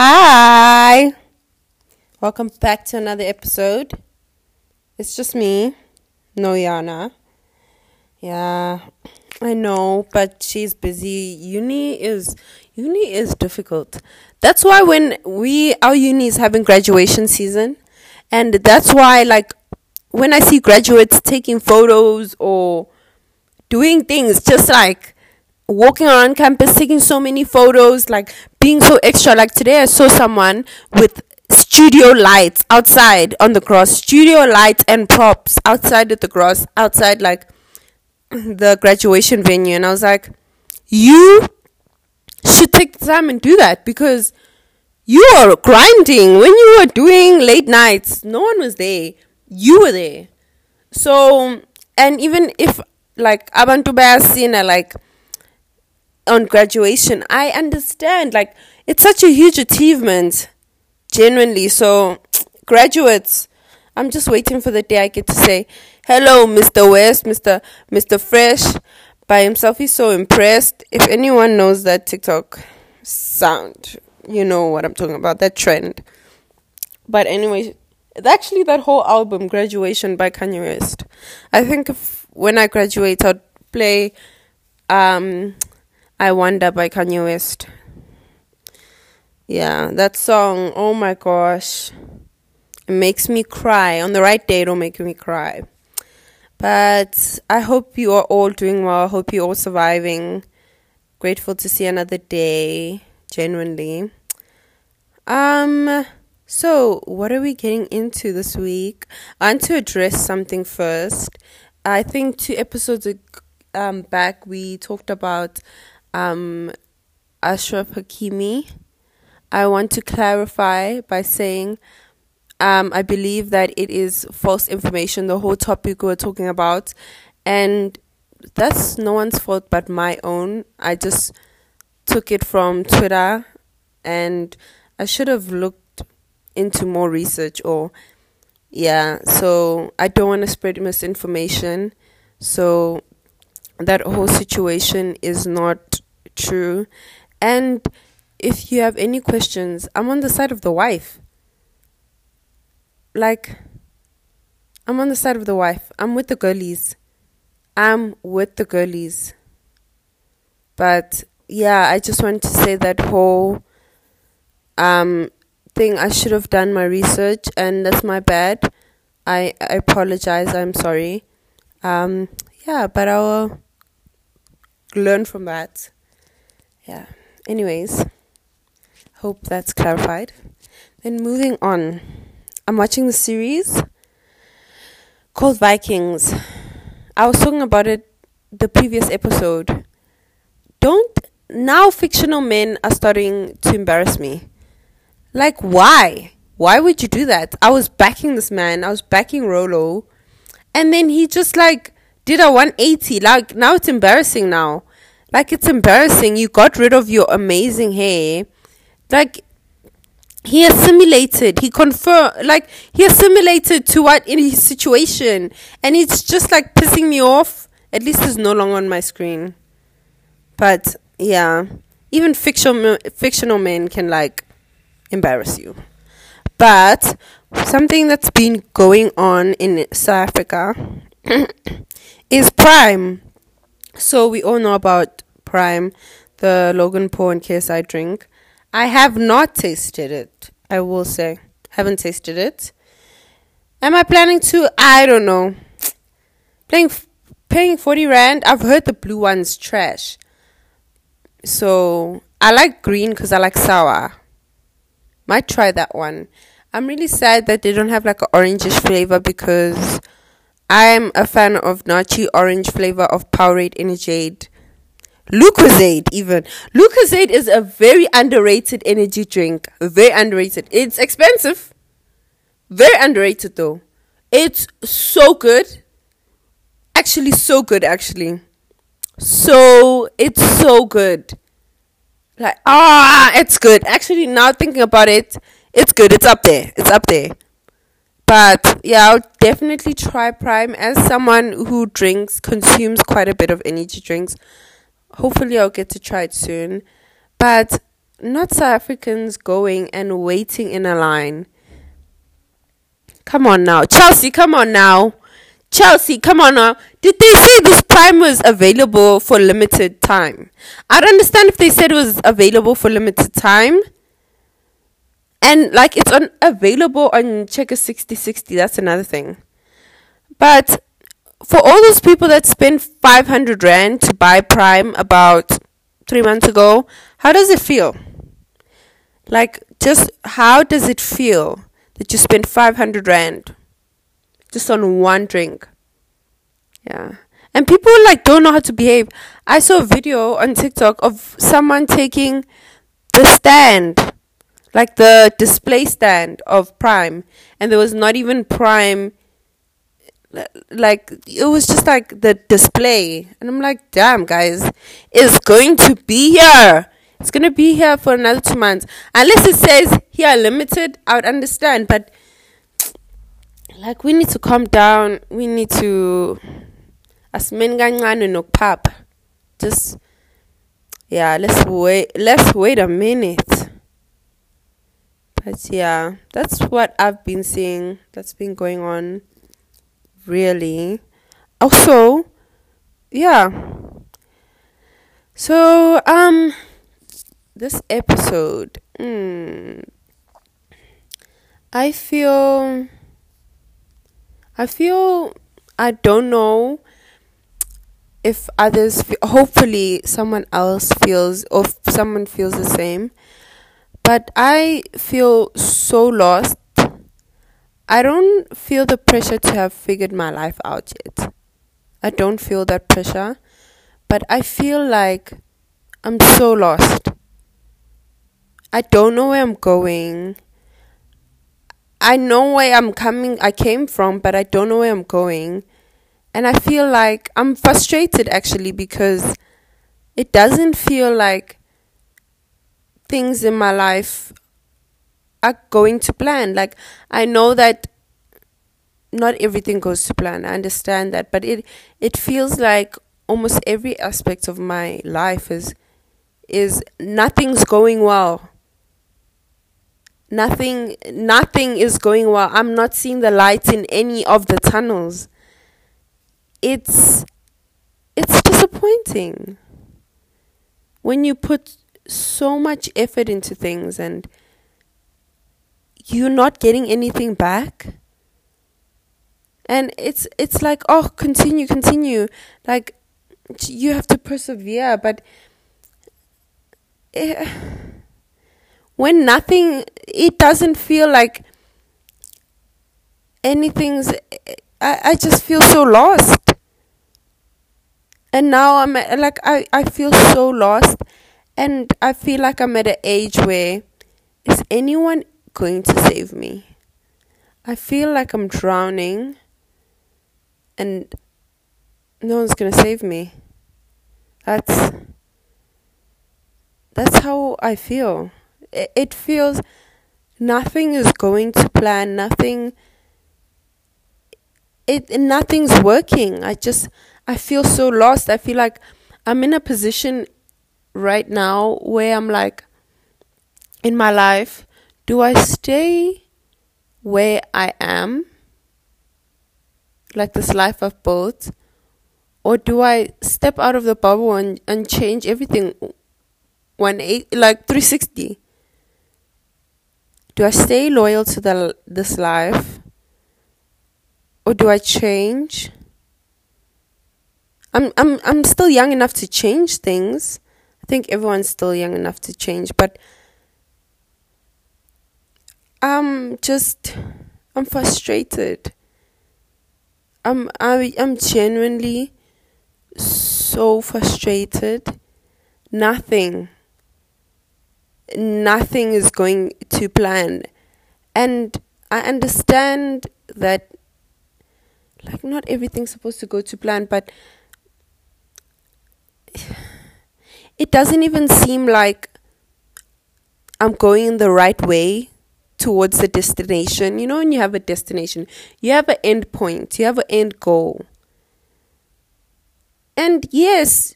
Hi. Welcome back to another episode. It's just me, Noyana. Yeah, I know, but she's busy. Uni is uni is difficult. That's why when we our uni is having graduation season, and that's why like when I see graduates taking photos or doing things just like walking around campus taking so many photos like being so extra. Like today i saw someone with studio lights outside on the cross studio lights and props outside of the cross outside like the graduation venue. And i was like you should take the time and do that because you are grinding. When you were doing late nights no one was there. You were there. So and even if like abantu bayasina like on graduation i understand like it's such a huge achievement genuinely. So graduates i'm just waiting for the day i get to say hello mr west mr mr fresh by himself. He's so impressed. If anyone knows that tiktok sound you know what i'm talking about that trend. But anyway actually that whole album graduation by kanye west i think if, when i graduate i'll play um I Wonder by Kanye West. Yeah, that song, oh my gosh. It makes me cry. On the right day, it'll make me cry. But I hope you are all doing well. I hope you're all surviving. Grateful to see another day, genuinely. Um, so what are we getting into this week? I want to address something first. I think two episodes um, back we talked about um, Achraf Hakimi. I want to clarify by saying um, I believe that it is false information, the whole topic we're talking about. And that's no one's fault but my own. I just took it from Twitter and I should have looked into more research or yeah, so I don't want to spread misinformation. So that whole situation is not true. And if you have any questions, I'm on the side of the wife. Like, I'm on the side of the wife. I'm with the girlies. I'm with the girlies. But yeah, I just wanted to say that whole um thing. I should have done my research, and that's my bad. I I apologize. I'm sorry. Um, yeah, but I'll learn from that. Yeah. Anyways, hope that's clarified. Then moving on, I'm watching the series called Vikings. I was talking about it the previous episode. Don't now fictional men are starting to embarrass me. Like why? Why would you do that? I was backing this man. I was backing Rollo. And then he just like did a 180. Like now it's embarrassing now. Like it's embarrassing. You got rid of your amazing hair. Like he assimilated. He confer like he assimilated to what in his situation, and it's just like pissing me off. At least it's no longer on my screen. But yeah, even fictional fictional men can like embarrass you. But something that's been going on in South Africa is Prime. So we all know about Prime, the Logan Paul and KSI drink. I have not tasted it. I will say, haven't tasted it. Am I planning to? I don't know. Playing, paying forty rand. I've heard the blue one's trash. So I like green because I like sour. Might try that one. I'm really sad that they don't have like an orangish flavor because I'm a fan of Nachi orange flavor of Powerade Energade. Lucozade even. Lucozade is a very underrated energy drink. Very underrated. It's expensive. Very underrated though. It's so good. Actually so good actually. So it's so good. Like ah, it's good. Actually now thinking about it, it's good. It's up there. It's up there. But yeah, I'll definitely try Prime as someone who drinks, consumes quite a bit of energy drinks. Hopefully, I'll get to try it soon. But not South Africans going and waiting in a line. Come on now. Chelsea, come on now. Chelsea, come on now. Did they say this prime was available for limited time? I don't understand if they said it was available for limited time. And like it's on available on Checker Sixty60, that's another thing. But for all those people that spent 500 Rand to buy Prime about three months ago, how does it feel? Like, just how does it feel that you spent 500 Rand just on one drink? Yeah. And people like don't know how to behave. I saw a video on TikTok of someone taking the stand, like the display stand of Prime, and there was not even Prime like it was just like the display. And i'm like damn guys it's going to be here. It's to be here for another two months. Unless it says here limited i would understand but like we need to calm down. We need to as pop. just yeah let's wait let's wait a minute but yeah that's what i've been seeing that's been going on really. Also, yeah. So, um, this episode, mm, I feel, I feel, I don't know if others, feel, hopefully, someone else feels, or someone feels the same. But I feel so lost I don't feel the pressure to have figured my life out yet. I don't feel that pressure, but I feel like I'm so lost. I don't know where I'm going. I know where I'm coming, I came from, but I don't know where I'm going. And I feel like I'm frustrated actually because it doesn't feel like things in my life are going to plan. Like I know that not everything goes to plan. I understand that, but it it feels like almost every aspect of my life is is nothing's going well. Nothing nothing is going well. I'm not seeing the light in any of the tunnels. It's it's disappointing. When you put so much effort into things and you're not getting anything back. And it's it's like oh continue continue. Like you have to persevere but it, eh, when nothing it doesn't feel like anything's I, I just feel so lost. And now i'm like I, I feel so lost and i feel like i'm at an age where is anyone going to save me. I feel like I'm drowning and no one's going to save me. That's that's how I feel. It, it feels nothing is going to plan, nothing it nothing's working. I just I feel so lost. I feel like I'm in a position right now where I'm like in my life do I stay where I am, like this life of both, or do I step out of the bubble and, and change everything one eight like 360? Do I stay loyal to the this life, or do I change? I'm I'm I'm still young enough to change things. I think everyone's still young enough to change, but I'm just I'm frustrated. I'm I I'm genuinely so frustrated. Nothing nothing is going to plan. And I understand that like not everything's supposed to go to plan, but it doesn't even seem like I'm going in the right way towards the destination. You know, when you have a destination, you have an end point, you have an end goal. And yes,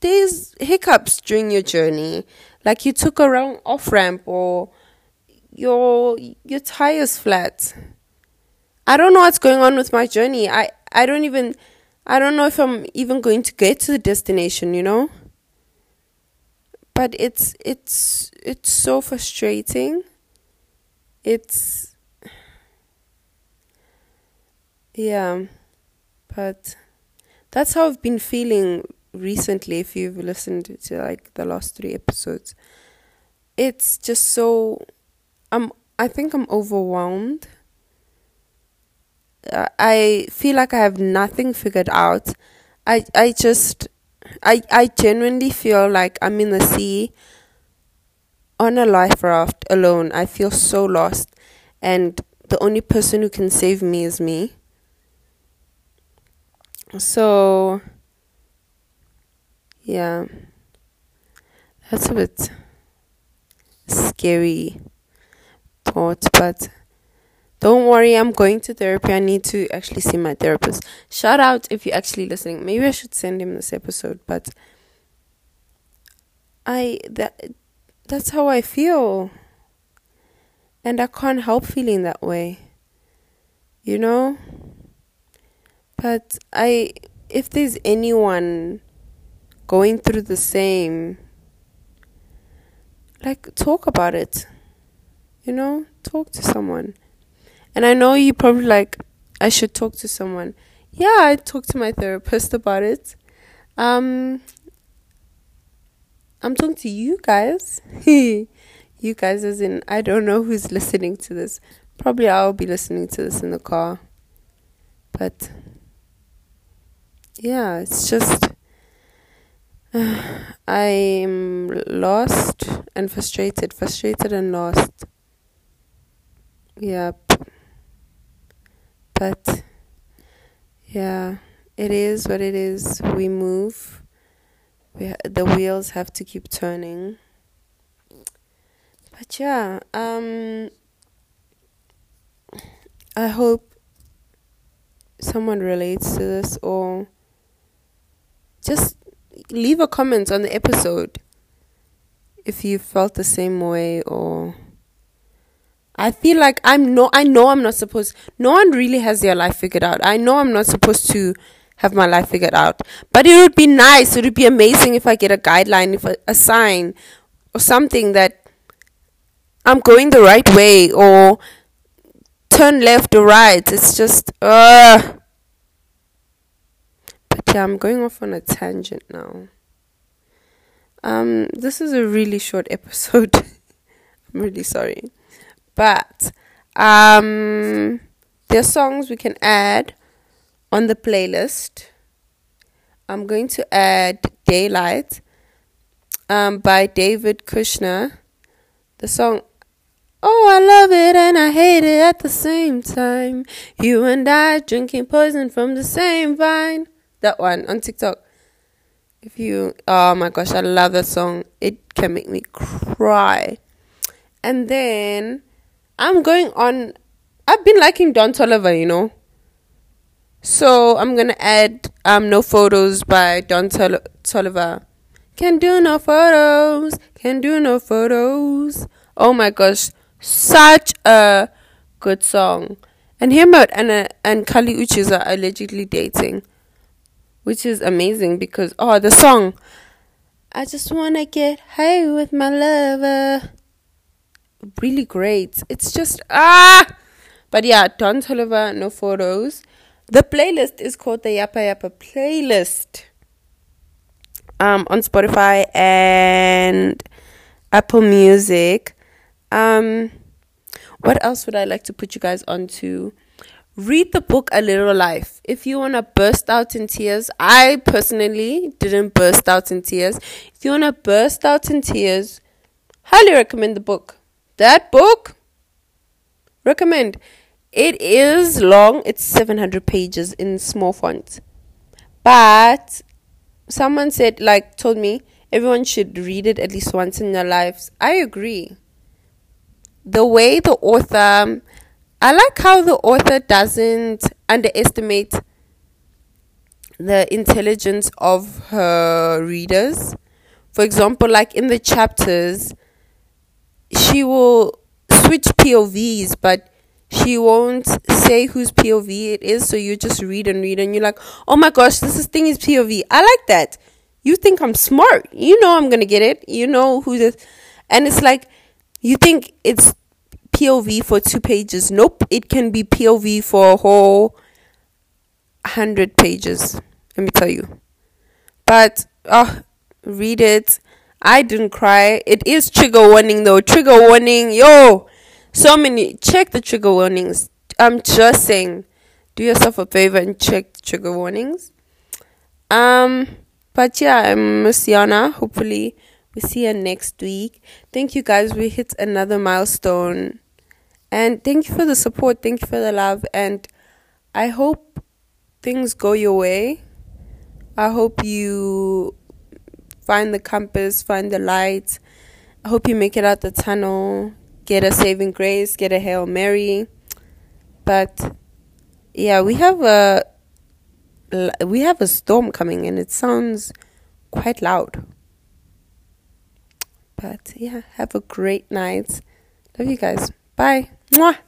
there's hiccups during your journey. like you took a wrong off ramp or your your tires flat. I don't know what's going on with my journey. I I don't even I don't know if I'm even going to get to the destination, you know? But it's it's it's so frustrating. It's yeah. But that's how I've been feeling recently if you've listened to like the last 3 episodes. It's just so I'm I think I'm overwhelmed. I feel like I have nothing figured out. I I just I I genuinely feel like I'm in the sea on a life raft alone. I feel so lost and the only person who can save me is me. So yeah. That's a bit scary thought, but don't worry, I'm going to therapy. I need to actually see my therapist. Shout out if you're actually listening. Maybe I should send him this episode, but I that that's how I feel. And I can't help feeling that way. You know? But I if there's anyone going through the same like talk about it you know, talk to someone. And I know you probably like, I should talk to someone. Yeah, I talked to my therapist about it. Um, I'm talking to you guys. you guys, as in, I don't know who's listening to this. Probably I'll be listening to this in the car. But, yeah, it's just. Uh, I'm lost and frustrated, frustrated and lost. Yep. But yeah, it is what it is. We move. We ha- the wheels have to keep turning. But yeah, um I hope someone relates to this or just leave a comment on the episode if you felt the same way or I feel like I'm no I know I'm not supposed no one really has their life figured out. I know I'm not supposed to have my life figured out. But it would be nice, it would be amazing if I get a guideline, if a, a sign or something that I'm going the right way or turn left or right. It's just uh But yeah, I'm going off on a tangent now. Um this is a really short episode. I'm really sorry. But um, there's songs we can add on the playlist. I'm going to add Daylight um, by David Kushner. The song, Oh, I love it and I hate it at the same time. You and I drinking poison from the same vine. That one on TikTok. If you, oh my gosh, I love that song. It can make me cry. And then I'm going on. I've been liking Don Toliver, you know. So I'm gonna add um no photos by Don Tol- Toliver. Can do no photos. Can do no photos. Oh my gosh, such a good song. And him and uh, and Kali Uchis are allegedly dating, which is amazing because oh the song. I just wanna get high with my lover really great. It's just ah, but yeah, Don Toliver, no photos. The playlist is called the Yapa Yapa playlist. Um, on Spotify and Apple Music. Um, what else would I like to put you guys on to? Read the book A Little Life. If you want to burst out in tears, I personally didn't burst out in tears. If you want to burst out in tears, highly recommend the book. That book, recommend. It is long, it's 700 pages in small font. But someone said, like, told me everyone should read it at least once in their lives. I agree. The way the author, I like how the author doesn't underestimate the intelligence of her readers For example, like in the chapters, she will switch POVs, but she won't say whose POV it is. So you just read and read, and you're like, oh my gosh, this is thing is POV. I like that. You think I'm smart. You know I'm gonna get it. You know who this, and it's like you think it's POV for two pages. Nope, it can be POV for a whole hundred pages. Let me tell you. But oh, read it. I didn't cry. It is trigger warning though. Trigger warning, yo. So many. Check the trigger warnings. I'm just saying. Do yourself a favor and check the trigger warnings. Um, but yeah, I'm Miss. Hopefully, we see you next week. Thank you guys. We hit another milestone, and thank you for the support. Thank you for the love, and I hope things go your way. I hope you find the compass, find the light. I hope you make it out the tunnel, get a saving grace, get a Hail Mary. But yeah, we have a we have a storm coming and it sounds quite loud. But yeah, have a great night. Love you guys. Bye. Mwah.